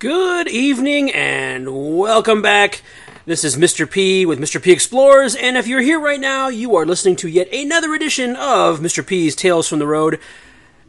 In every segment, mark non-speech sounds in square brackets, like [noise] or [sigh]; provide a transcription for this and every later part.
Good evening and welcome back. This is Mr. P with Mr. P Explores, and if you're here right now, you are listening to yet another edition of Mr. P's Tales from the Road.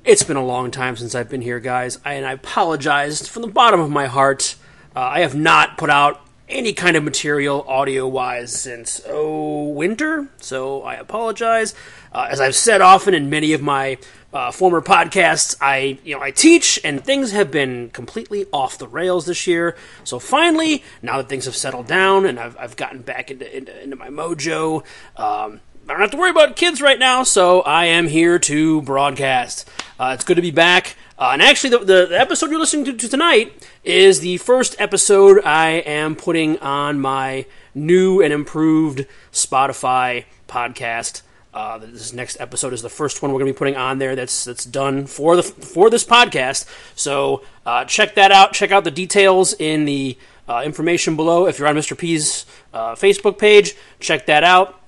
It's been a long time since I've been here, guys, and I apologize from the bottom of my heart. Uh, I have not put out any kind of material audio wise since, oh, winter, so I apologize. Uh, as I've said often in many of my uh, former podcasts, I you know I teach, and things have been completely off the rails this year. So finally, now that things have settled down and I've, I've gotten back into, into, into my mojo, um, I don't have to worry about kids right now. So I am here to broadcast. Uh, it's good to be back. Uh, and actually, the, the, the, episode you're listening to, to tonight is the first episode I am putting on my new and improved Spotify podcast. Uh, this next episode is the first one we're going to be putting on there. That's that's done for the for this podcast. So uh, check that out. Check out the details in the uh, information below. If you're on Mr. P's uh, Facebook page, check that out.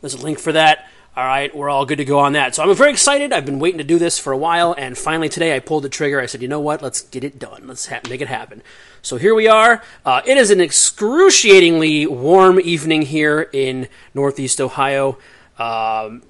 There's a link for that. All right, we're all good to go on that. So I'm very excited. I've been waiting to do this for a while, and finally today I pulled the trigger. I said, you know what? Let's get it done. Let's ha- make it happen. So here we are. Uh, it is an excruciatingly warm evening here in Northeast Ohio. Um,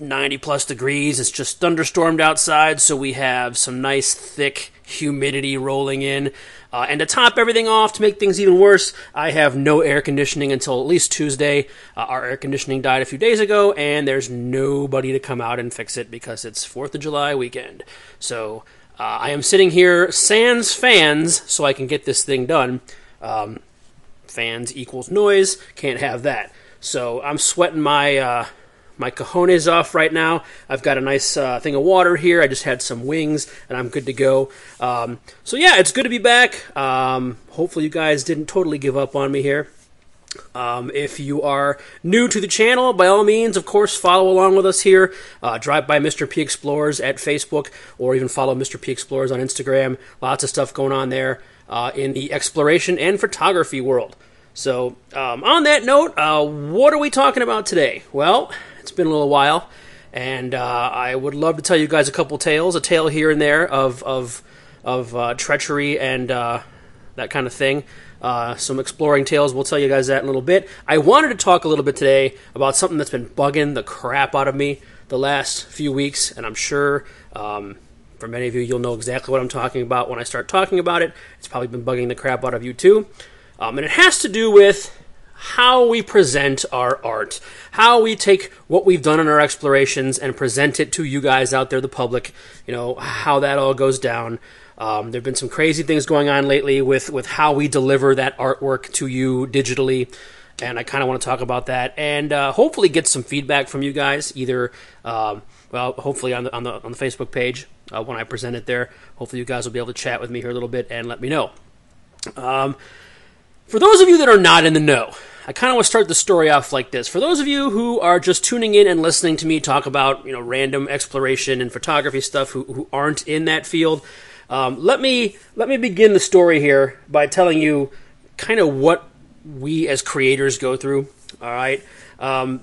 90 plus degrees. It's just thunderstormed outside, so we have some nice thick humidity rolling in. Uh, and to top everything off, to make things even worse, I have no air conditioning until at least Tuesday. Uh, our air conditioning died a few days ago, and there's nobody to come out and fix it because it's 4th of July weekend. So uh, I am sitting here sans fans so I can get this thing done. Um, fans equals noise, can't have that. So I'm sweating my uh, my cojones off right now. I've got a nice uh, thing of water here. I just had some wings, and I'm good to go. Um, so yeah, it's good to be back. Um, hopefully, you guys didn't totally give up on me here. Um, if you are new to the channel, by all means, of course, follow along with us here. Uh, drive by Mr. P Explorers at Facebook, or even follow Mr. P Explorers on Instagram. Lots of stuff going on there uh, in the exploration and photography world. So, um, on that note, uh, what are we talking about today? Well, it's been a little while, and uh, I would love to tell you guys a couple tales, a tale here and there of of of uh, treachery and uh, that kind of thing. Uh, some exploring tales. We'll tell you guys that in a little bit. I wanted to talk a little bit today about something that's been bugging the crap out of me the last few weeks, and I'm sure. Um, for many of you, you'll know exactly what I'm talking about when I start talking about it. It's probably been bugging the crap out of you too. Um, and it has to do with how we present our art, how we take what we've done in our explorations and present it to you guys out there, the public, you know, how that all goes down. Um, there have been some crazy things going on lately with, with how we deliver that artwork to you digitally. And I kind of want to talk about that and uh, hopefully get some feedback from you guys, either, um, well, hopefully on the, on the, on the Facebook page uh, when I present it there. Hopefully, you guys will be able to chat with me here a little bit and let me know. Um, for those of you that are not in the know, I kind of want to start the story off like this. For those of you who are just tuning in and listening to me talk about, you know, random exploration and photography stuff who, who aren't in that field, um, let me let me begin the story here by telling you kind of what we as creators go through. All right, um,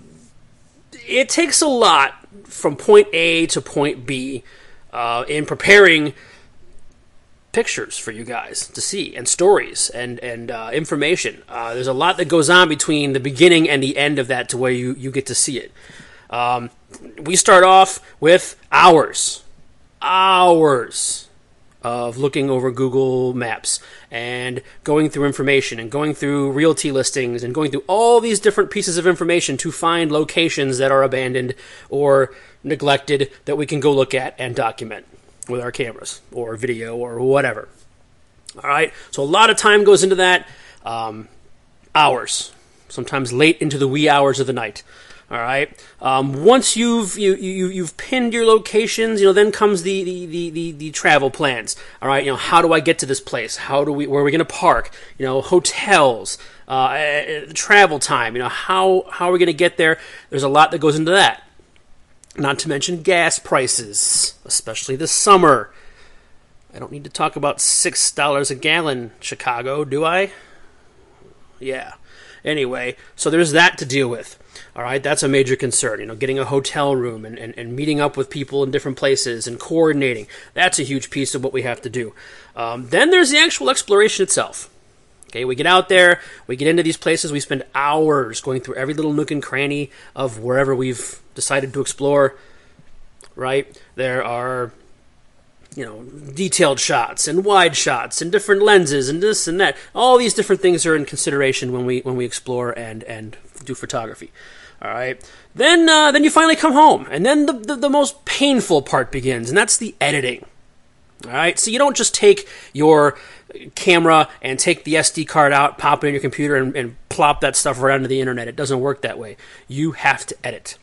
it takes a lot from point A to point B uh, in preparing pictures for you guys to see and stories and and uh, information. Uh, there's a lot that goes on between the beginning and the end of that to where you you get to see it. Um, we start off with hours, hours of looking over Google Maps and going through information and going through realty listings and going through all these different pieces of information to find locations that are abandoned or neglected that we can go look at and document with our cameras or video or whatever. All right, so a lot of time goes into that. Um, hours, sometimes late into the wee hours of the night. All right. Um, once you've you, you you've pinned your locations, you know, then comes the, the, the, the, the travel plans. All right. You know, how do I get to this place? How do we? Where are we going to park? You know, hotels, uh, eh, eh, travel time. You know, how how are we going to get there? There's a lot that goes into that. Not to mention gas prices, especially this summer. I don't need to talk about $6 a gallon, Chicago, do I? Yeah. Anyway, so there's that to deal with. All right, that's a major concern. You know, getting a hotel room and, and, and meeting up with people in different places and coordinating. That's a huge piece of what we have to do. Um, then there's the actual exploration itself. Okay, we get out there, we get into these places, we spend hours going through every little nook and cranny of wherever we've decided to explore. Right? There are you know, detailed shots and wide shots and different lenses and this and that. All these different things are in consideration when we when we explore and and do photography. All right. Then uh, then you finally come home, and then the, the the most painful part begins, and that's the editing. All right. So you don't just take your camera and take the SD card out, pop it in your computer, and, and plop that stuff right onto the internet. It doesn't work that way. You have to edit.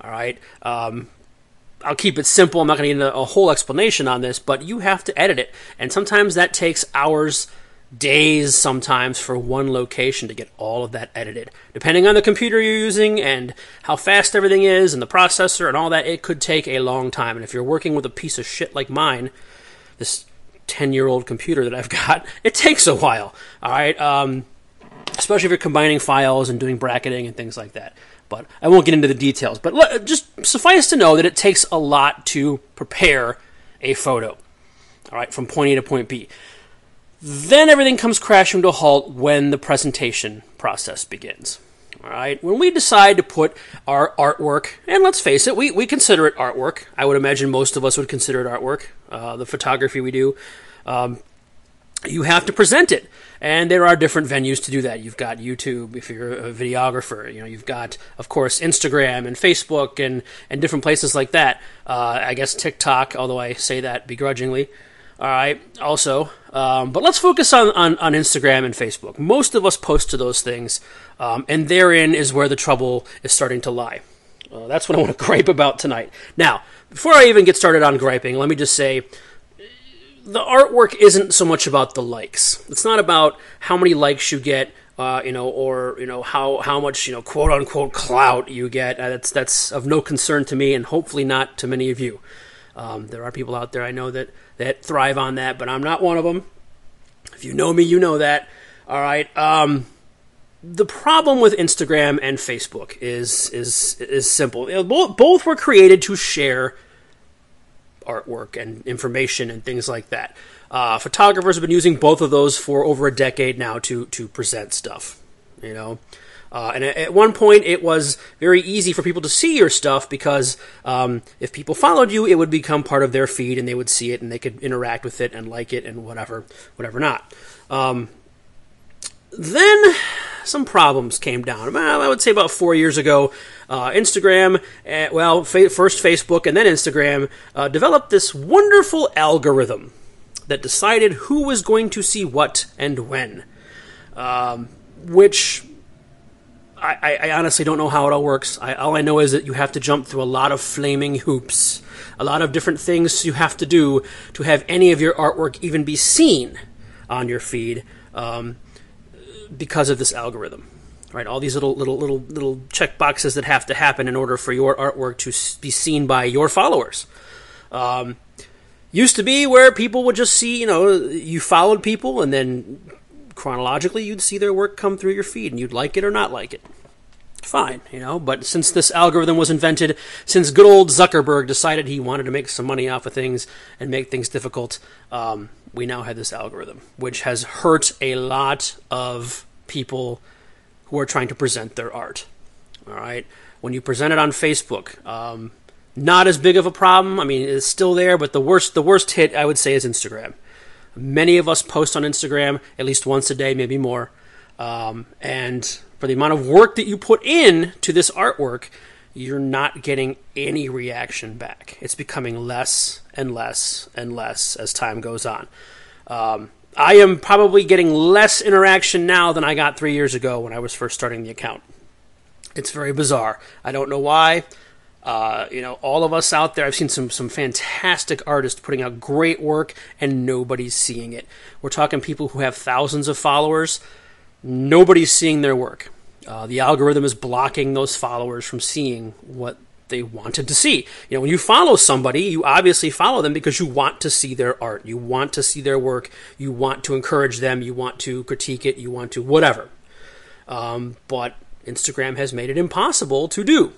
All right. Um, I'll keep it simple. I'm not going to get into a whole explanation on this, but you have to edit it. And sometimes that takes hours, days sometimes for one location to get all of that edited. Depending on the computer you're using and how fast everything is and the processor and all that, it could take a long time. And if you're working with a piece of shit like mine, this 10 year old computer that I've [laughs] got, it takes a while. All right. Um, especially if you're combining files and doing bracketing and things like that. But I won't get into the details. But just suffice to know that it takes a lot to prepare a photo. All right, from point A to point B. Then everything comes crashing to a halt when the presentation process begins. All right, when we decide to put our artwork, and let's face it, we, we consider it artwork. I would imagine most of us would consider it artwork. Uh, the photography we do, um, you have to present it. And there are different venues to do that. You've got YouTube if you're a videographer. You know, you've got, of course, Instagram and Facebook and, and different places like that. Uh, I guess TikTok, although I say that begrudgingly. All right, also. Um, but let's focus on, on, on, Instagram and Facebook. Most of us post to those things, um, and therein is where the trouble is starting to lie. Uh, that's what I want to [laughs] gripe about tonight. Now, before I even get started on griping, let me just say the artwork isn't so much about the likes. It's not about how many likes you get, uh, you know, or you know how how much you know quote unquote clout you get. Uh, that's that's of no concern to me, and hopefully not to many of you. Um, there are people out there I know that that thrive on that, but I'm not one of them. If you know me, you know that. All right. Um, the problem with Instagram and Facebook is is is simple. Both both were created to share artwork and information and things like that. Uh, photographers have been using both of those for over a decade now to to present stuff. You know. Uh, and at one point, it was very easy for people to see your stuff because um, if people followed you, it would become part of their feed, and they would see it, and they could interact with it and like it, and whatever, whatever not. Um, then some problems came down. Well, I would say about four years ago, uh, Instagram, uh, well, fa- first Facebook and then Instagram, uh, developed this wonderful algorithm that decided who was going to see what and when. Um, which I, I, honestly don't know how it all works. I, all I know is that you have to jump through a lot of flaming hoops, a lot of different things you have to do to have any of your artwork even be seen on your feed. Um, because of this algorithm. Right, all these little little little little check boxes that have to happen in order for your artwork to be seen by your followers. Um, used to be where people would just see, you know, you followed people, and then chronologically you'd see their work come through your feed, and you'd like it or not like it. Fine, you know, but since this algorithm was invented, since good old Zuckerberg decided he wanted to make some money off of things and make things difficult, um, we now have this algorithm, which has hurt a lot of people who are trying to present their art. All right, when you present it on Facebook, um, not as big of a problem. I mean, it's still there, but the worst the worst hit I would say is Instagram. Many of us post on Instagram at least once a day, maybe more, um, and for the amount of work that you put in to this artwork, you're not getting any reaction back. It's becoming less and less and less as time goes on. Um, I am probably getting less interaction now than I got three years ago when I was first starting the account. It's very bizarre. I don't know why. Uh, you know, all of us out there, I've seen some some fantastic artists putting out great work, and nobody's seeing it. We're talking people who have thousands of followers. Nobody's seeing their work. Uh, the algorithm is blocking those followers from seeing what they wanted to see. You know, when you follow somebody, you obviously follow them because you want to see their art, you want to see their work, you want to encourage them, you want to critique it, you want to whatever. um, but Instagram has made it impossible to do.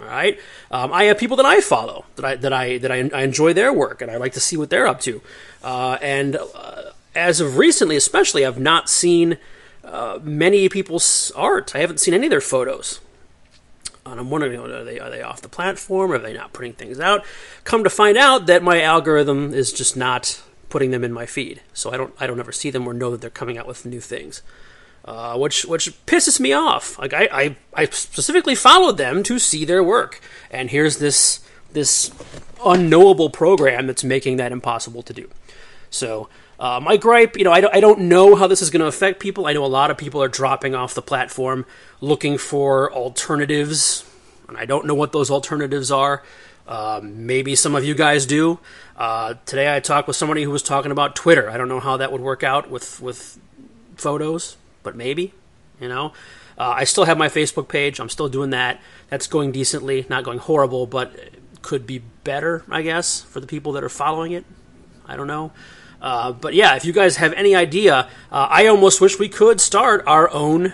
All right, um, I have people that I follow that I that I that I, I, enjoy their work and I like to see what they're up to. Uh, and uh, as of recently, especially, I've not seen uh, many people's art. I haven't seen any of their photos. And I'm wondering, are they are they off the platform? Are they not putting things out? Come to find out that my algorithm is just not putting them in my feed, so I don't I don't ever see them or know that they're coming out with new things uh, which which pisses me off. Like I, I, I specifically followed them to see their work, and here's this this unknowable program that's making that impossible to do. So uh, my gripe, you know, I don't, I don't know how this is going to affect people. I know a lot of people are dropping off the platform looking for alternatives, and I don't know what those alternatives are. Uh, maybe some of you guys do. Uh, today I talked with somebody who was talking about Twitter. I don't know how that would work out with with photos but maybe, you know. Uh, I still have my Facebook page. I'm still doing that. That's going decently, not going horrible, but could be better, I guess, for the people that are following it. I don't know. Uh, but yeah, if you guys have any idea, uh, I almost wish we could start our own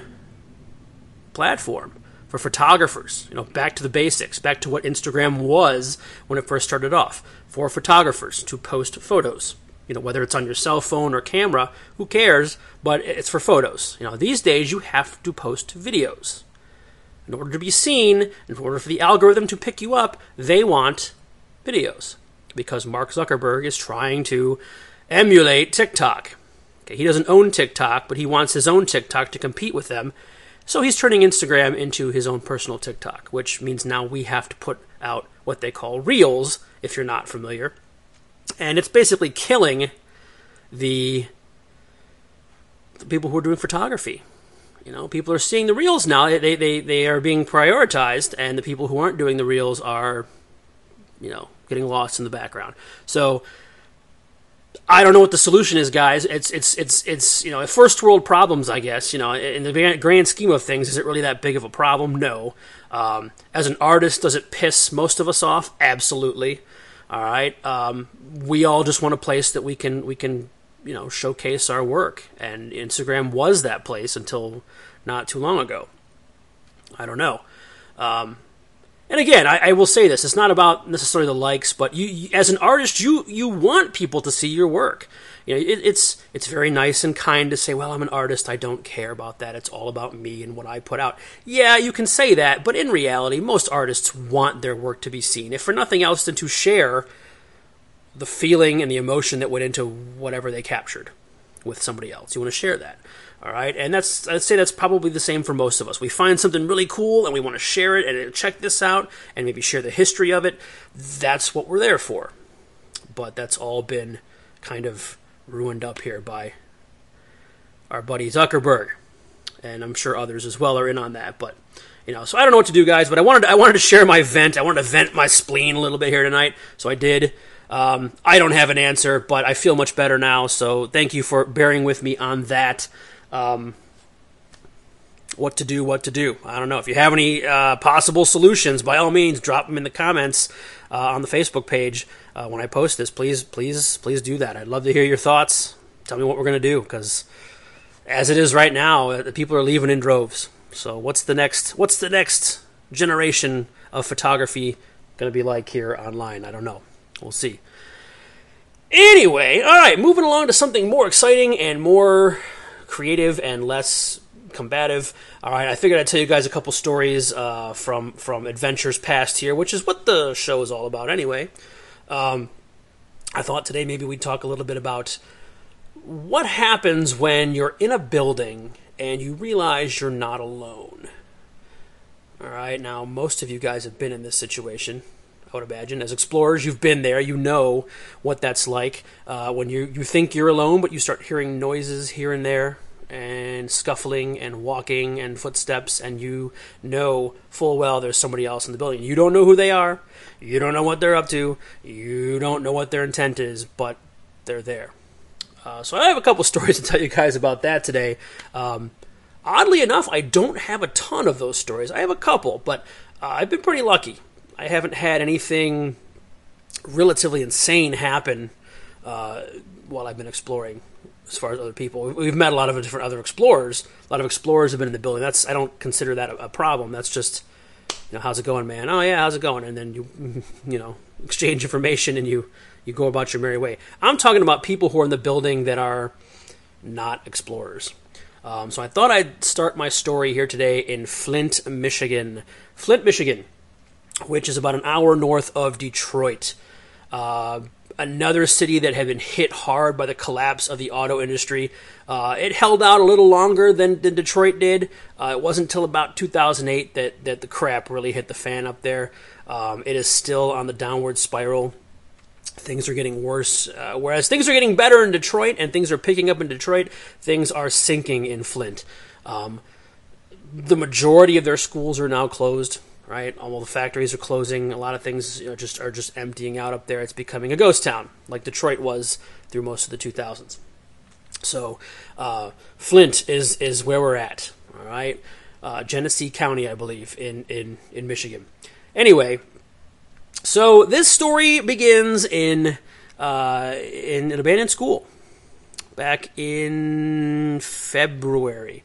platform for photographers. You know, back to the basics, back to what Instagram was when it first started off for photographers to post photos you know whether it's on your cell phone or camera who cares? But it's for photos. You know these days you have to post videos. In order to be seen in order for the algorithm to pick you up they want videos. Because mark zuckerberg is trying to emulate tiktok. Okay, he doesn't own tiktok but he wants his own tiktok to compete with them. So he's turning instagram into his own personal tiktok which means now we have to put out what they call reels if you're not familiar and it's basically killing the, the people who are doing photography. You know, people are seeing the reels now. They, they, they are being prioritized, and the people who aren't doing the reels are, you know, getting lost in the background. So I don't know what the solution is, guys. It's it's it's it's you know first world problems, I guess. You know, in the grand scheme of things, is it really that big of a problem? No. Um, as an artist, does it piss most of us off? Absolutely. All right, um, we all just want a place that we can we can you know showcase our work, and Instagram was that place until not too long ago. I don't know. Um, and again, I, I, will say this: it's not about necessarily the likes, but you, you, as an artist, you you want people to see your work you know, it, it's it's very nice and kind to say, "Well, I'm an artist. I don't care about that. It's all about me and what I put out." Yeah, you can say that, but in reality, most artists want their work to be seen, if for nothing else than to share the feeling and the emotion that went into whatever they captured with somebody else. You want to share that. All right, and that's I'd say that's probably the same for most of us. We find something really cool and we want to share it and uh, check this out and maybe share the history of it. That's what we're there for. But that's all been kind of ruined up here by our buddy Zuckerberg, and I'm sure others as well are in on that. But you know, so I don't know what to do, guys. But I wanted to, I wanted to share my vent. I wanted to vent my spleen a little bit here tonight, so I did. Um, I don't have an answer, but I feel much better now. So thank you for bearing with me on that. Um, what to do, what to do. I don't know. If you have any uh, possible solutions, by all means, drop them in the comments uh, on the Facebook page uh, when I post this. Please, please, please do that. I'd love to hear your thoughts. Tell me what we're going to do because as it is right now, uh, the people are leaving in droves. So what's the next? What's the next generation of photography going to be like here online? I don't know. We'll see. Anyway, all right, moving along to something more exciting and more creative and less combative. All right, I figured I'd tell you guys a couple stories uh, from from adventures past here, which is what the show is all about anyway. Um, I thought today maybe we'd talk a little bit about what happens when you're in a building and you realize you're not alone. All right, now most of you guys have been in this situation. I would imagine as explorers, you've been there. You know what that's like uh, when you you think you're alone, but you start hearing noises here and there and scuffling and walking and footsteps, and you know full well there's somebody else in the building. You don't know who they are, you don't know what they're up to, you don't know what their intent is, but they're there. Uh, so I have a couple [laughs] stories to tell you guys about that today. Um, oddly enough, I don't have a ton of those stories. I have a couple, but uh, I've been pretty lucky. I haven't had anything relatively insane happen uh, while I've been exploring as far as other people. We've met a lot of different other explorers. A lot of explorers have been in the building. That's I don't consider that a, a problem. That's just you know how's it going, man? Oh yeah, how's it going? And then you [laughs] you know exchange information and you you go about your merry way. I'm talking about people who are in the building that are not explorers. Um, so I thought I'd start my story here today in Flint, Michigan. Flint, Michigan, which is about an hour north of Detroit. Uh, another city that had been hit hard by the collapse of the auto industry. Uh, it held out a little longer than, than Detroit did. Uh, it wasn't until about 2008 that, that the crap really hit the fan up there. Um, it is still on the downward spiral things are getting worse. Uh, whereas things are getting better in Detroit and things are picking up in Detroit, things are sinking in Flint. Um, the majority of their schools are now closed. Right, all the factories are closing. A lot of things you know, just are just emptying out up there. It's becoming a ghost town, like Detroit was through most of the 2000s. So, uh, Flint is is where we're at. All right, uh, Genesee County, I believe, in in in Michigan. Anyway, so this story begins in uh, in an abandoned school back in February.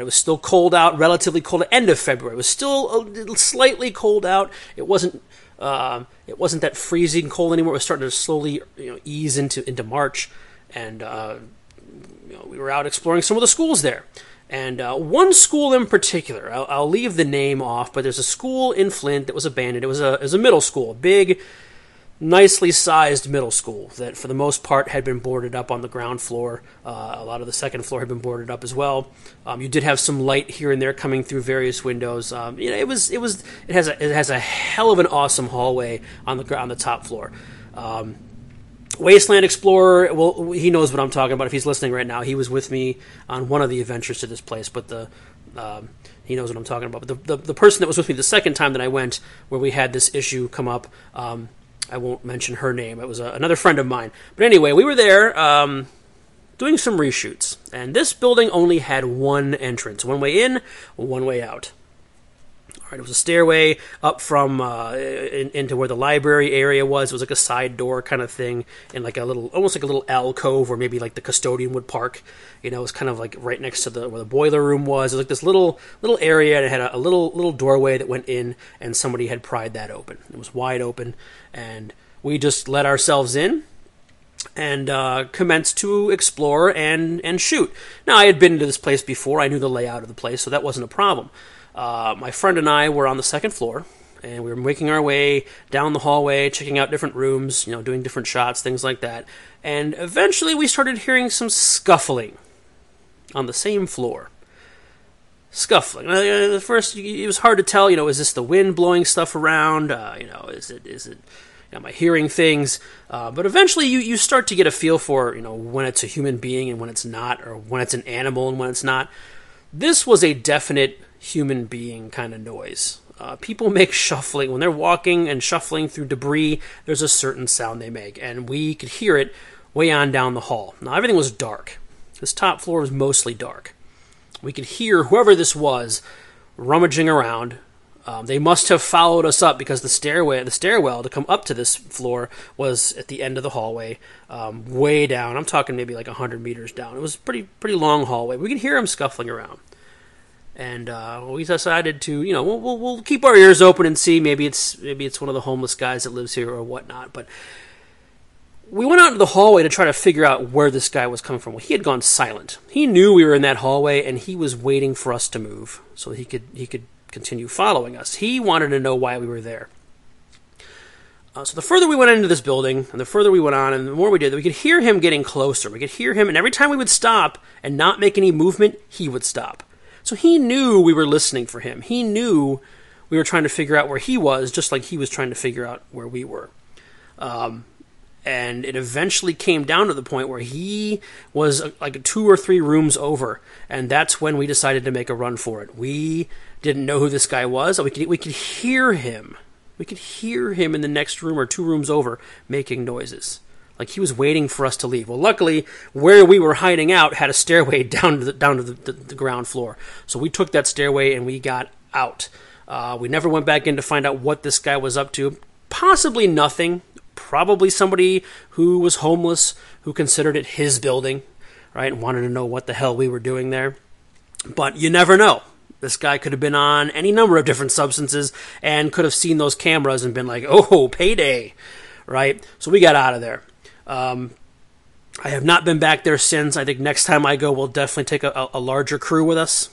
It was still cold out, relatively cold. End of February, it was still slightly cold out. It wasn't. Uh, it wasn't that freezing cold anymore. It was starting to slowly, you know, ease into into March, and uh, you know, we were out exploring some of the schools there. And uh, one school in particular, I'll, I'll, leave the name off, but there's a school in Flint that was abandoned. It was a, it was a middle school, big, nicely sized middle school that, for the most part, had been boarded up on the ground floor. Uh, a lot of the second floor had been boarded up as well. Um, you did have some light here and there coming through various windows. Um, you know, it was it was it has a, it has a hell of an awesome hallway on the on the top floor. Um, Wasteland Explorer, well, he knows what I'm talking about if he's listening right now. He was with me on one of the adventures to this place, but the um, he knows what I'm talking about. But the, the, the, person that was with me the second time that I went, where we had this issue come up, um, I won't mention her name. It was a, another friend of mine. But anyway, we were there um, doing some reshoots, and this building only had one entrance one way in, one way out. Right, it was a stairway up from uh, in, into where the library area was. It was like a side door kind of thing, and like a little, almost like a little alcove, where maybe like the custodian would park. You know, it was kind of like right next to the where the boiler room was. It was like this little little area, and it had a, a little little doorway that went in, and somebody had pried that open. It was wide open, and we just let ourselves in and uh, commenced to explore and and shoot. Now I had been to this place before; I knew the layout of the place, so that wasn't a problem. Uh, my friend and I were on the second floor, and we were making our way down the hallway, checking out different rooms, you know, doing different shots, things like that. And eventually, we started hearing some scuffling on the same floor. Scuffling. At first, it was hard to tell. You know, is this the wind blowing stuff around? Uh, you know, is it is it am I hearing things? Uh, but eventually, you, you start to get a feel for you know when it's a human being and when it's not, or when it's an animal and when it's not. This was a definite human being kind of noise. Uh, people [laughs] make shuffling when they're walking and shuffling through debris. There's a certain sound they make, and we could hear it way on down the hall. Now everything was dark. This top floor was mostly dark. We could hear whoever this was rummaging around. Um, they must have followed us up because the stairway, the stairwell to come up to this floor was at the end of the hallway, um, way down. I'm talking maybe like hundred meters down. It was pretty pretty long hallway. We could hear them scuffling around and uh, we decided to, you know, we'll, we'll, we'll, keep our ears open and see. Maybe it's maybe it's one of the homeless guys that lives here or whatnot. But we went out into the hallway to try to figure out where this guy was coming from. Well, he had gone silent. He knew we were in that hallway, and he was waiting for us to move so he could he could continue following us. He wanted to know why we were there. Uh, so the further we went into this building, and the further we went on, and the more we did, that we could hear him getting closer. We could hear him, and every time we would stop and not make any movement, he would stop. So he knew we were listening for him. He knew we were trying to figure out where he was, just like he was trying to figure out where we were. Um, and it eventually came down to the point where he was uh, like two or three rooms over, and that's when we decided to make a run for it. We didn't know who this guy was. We could we could hear him. We could hear him in the next room or two rooms over making noises. Like he was waiting for us to leave. Well, luckily, where we were hiding out had a stairway [laughs] down to the, down to the, the, the ground floor. So we took that stairway and we got out. Uh, we never went back in to find out what this guy was up to. Possibly nothing. Probably somebody who was homeless who considered it his building. right? And wanted to know what the hell we were doing there. But you never know. This guy could have been on any number of different substances and could have seen those cameras and been like, oh, payday, right? So we got out of there. Um, I have not been back there since. I think next time I go, we'll definitely take a, a larger crew with us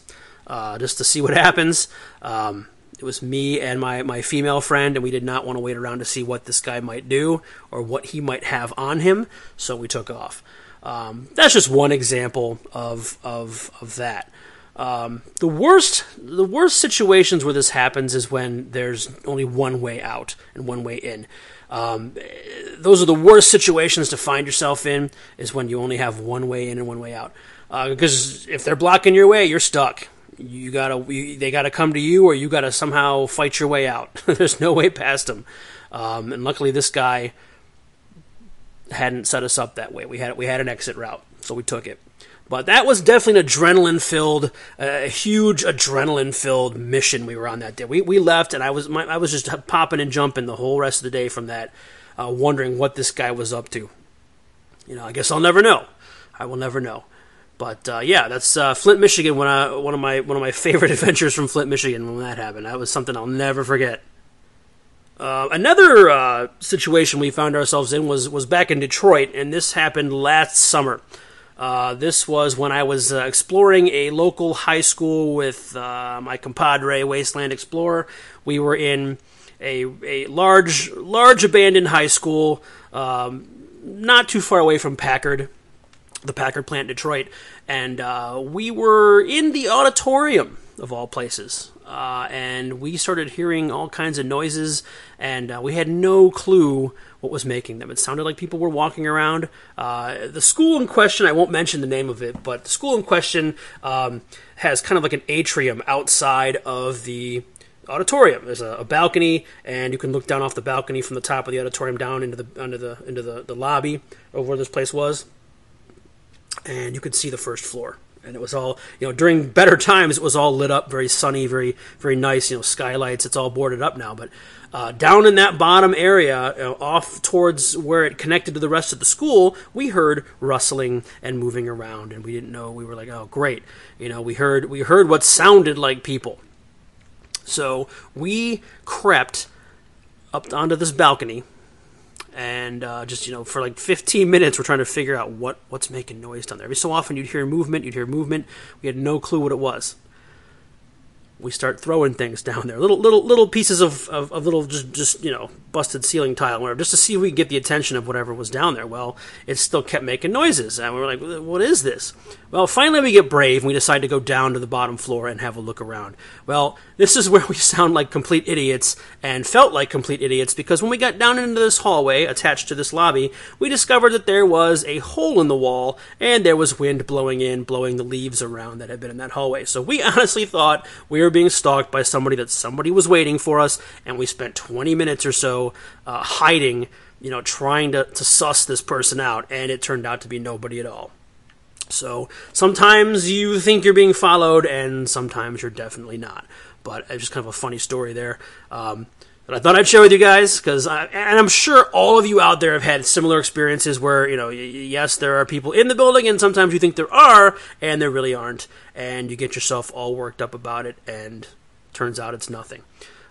uh, just to see what [laughs] happens. Um, it was me and my, my female friend, and we did not want to wait around to see what this guy might do or what he might have on him, so we took off. Um, that's just one example of, of, of that. Um, the worst, the worst situations where this happens is when there's only one way out and one way in. Um, those are the worst situations to find yourself in. Is when you only have one way in and one way out. Uh, because if they're blocking your way, you're stuck. You gotta, you, they gotta come to you, or you gotta somehow fight your way out. [laughs] there's no way past them. Um, and luckily, this guy hadn't set us up that way. We had we had an exit route, so we took it. But that was definitely an adrenaline filled, a uh, huge adrenaline filled mission we were on that day. We, we left, and I was my, I was just popping and jumping the whole rest of the day from that, uh, wondering what this guy was up to. You know, I guess I'll never know. I will never know. But uh, yeah, that's uh, Flint, Michigan. When I, one of my one of my [laughs] favorite adventures from Flint, Michigan. When that happened, that was something I'll never forget. Uh, another uh, situation we found ourselves in was was back in Detroit, and this happened last summer. Uh, this was when I was uh, exploring a local high school with uh, my compadre, Wasteland Explorer. We were in a, a large, large abandoned high school, um, not too far away from Packard, the Packard plant, Detroit, and uh, we were in the auditorium of all places. Uh, and we started hearing all kinds of noises, and uh, we had no clue what was making them. It sounded like people were walking around. Uh, the school in question, I won't mention the name of it, but the school in question um, has kind of like an atrium outside of the auditorium. There's a, a, balcony, and you can look down off the balcony from the top of the auditorium down into the under the into the, the lobby of where this place was, and you could see the first floor and it was all you know during better times it was all lit up very sunny very very nice you know skylights it's all boarded up now. But uh, down in that bottom area you know, off towards where it connected to the rest of the school we heard rustling and moving around and we didn't know we were like oh great. You know we heard we heard what sounded like people. So we crept up onto this balcony and uh, just you know for like 15 minutes we're trying to figure out what what's making noise down there. Every so often you'd hear movement you'd hear movement. We had no clue what it was we start throwing things down there, little little little pieces of, of, of, little just just you know busted ceiling tile, whatever, just to see if we could get the attention of whatever was down there. Well, it still kept making noises, and we were like, "What is this?" Well, finally we get brave, and we decide to go down to the bottom floor and have a look around. Well, this is [laughs] where we sound like complete idiots and felt like complete idiots because when we got down into this hallway attached to this lobby, we discovered that there was a hole in the wall, and there was wind blowing in, blowing the leaves around that had been in that hallway. So we [laughs] honestly thought we were were being stalked by somebody that somebody was waiting for us, and we spent 20 minutes or so uh, hiding, you know, trying to, to suss this person out, and it turned out to be nobody at all. So sometimes you think you're being followed, and sometimes you're definitely not. But it's just kind of a funny story there. Um, that I thought I'd share with you guys because, and I'm sure all of you out there have had similar experiences where you know, yes, there are people in the building, and sometimes you think there are, and there really aren't, and you get yourself all worked up about it, and turns out it's nothing.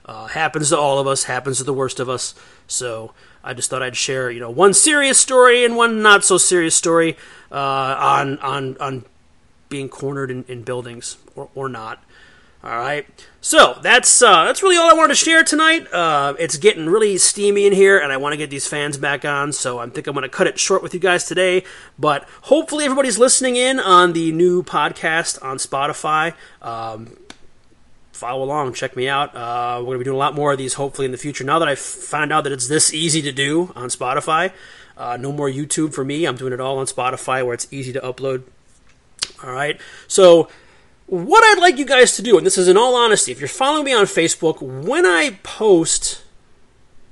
Uh, happens to all of us, happens to the worst of us. So I just thought I'd share, you know, one serious story and one not so serious story uh, on on on being cornered in, in buildings or, or not. All right, so that's uh, that's really all I wanted to share tonight. Uh, it's getting really steamy in here, and I want to get these fans back on. So I think I'm going to cut it short with you guys today. But hopefully everybody's listening in on the new podcast on Spotify. Um, follow along, check me out. Uh, we're going to be doing a lot more of these hopefully in the future. Now that I've found out that it's this easy to do on Spotify, uh, no more YouTube for me. I'm doing it all on Spotify where it's easy to upload. All right, so what I'd like you guys to do, and this is in all honesty, if you're following me on Facebook, when I post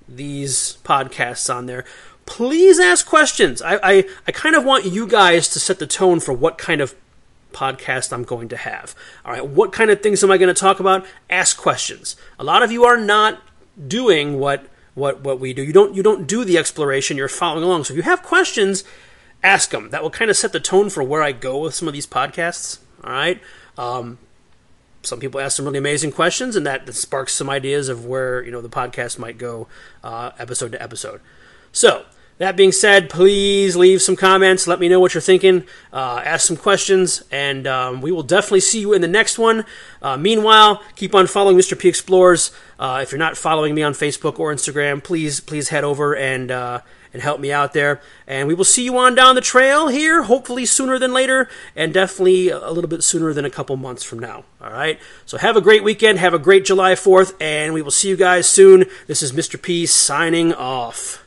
these podcasts on there, please ask questions. I, I, I kind of want you guys to set the tone for what kind of podcast I'm going to have. All right, what kind of things am I going to talk about? Ask questions. A lot of you are not doing what what what we do. You don't you don't do the exploration. You're following along. So if you have questions, ask them. That will kind of set the tone for where I go with some of these podcasts. All right. Um, some people ask some really amazing questions, and that, sparks some ideas of where you know the podcast might go, uh, episode to episode. So that being said, please leave some comments. Let me know what you're thinking. Uh, ask some questions, and um, we will definitely see you in the next one. Uh, meanwhile, keep on following Mr. P Explores. Uh, if you're not following me on Facebook or Instagram, please please head over and uh, and help me out there. And we will see you on down the trail here, hopefully sooner than later, and definitely a little bit sooner than a couple months from now. All right. So have a great weekend. Have a great July 4th, and we will see you guys soon. This is Mr. P signing off.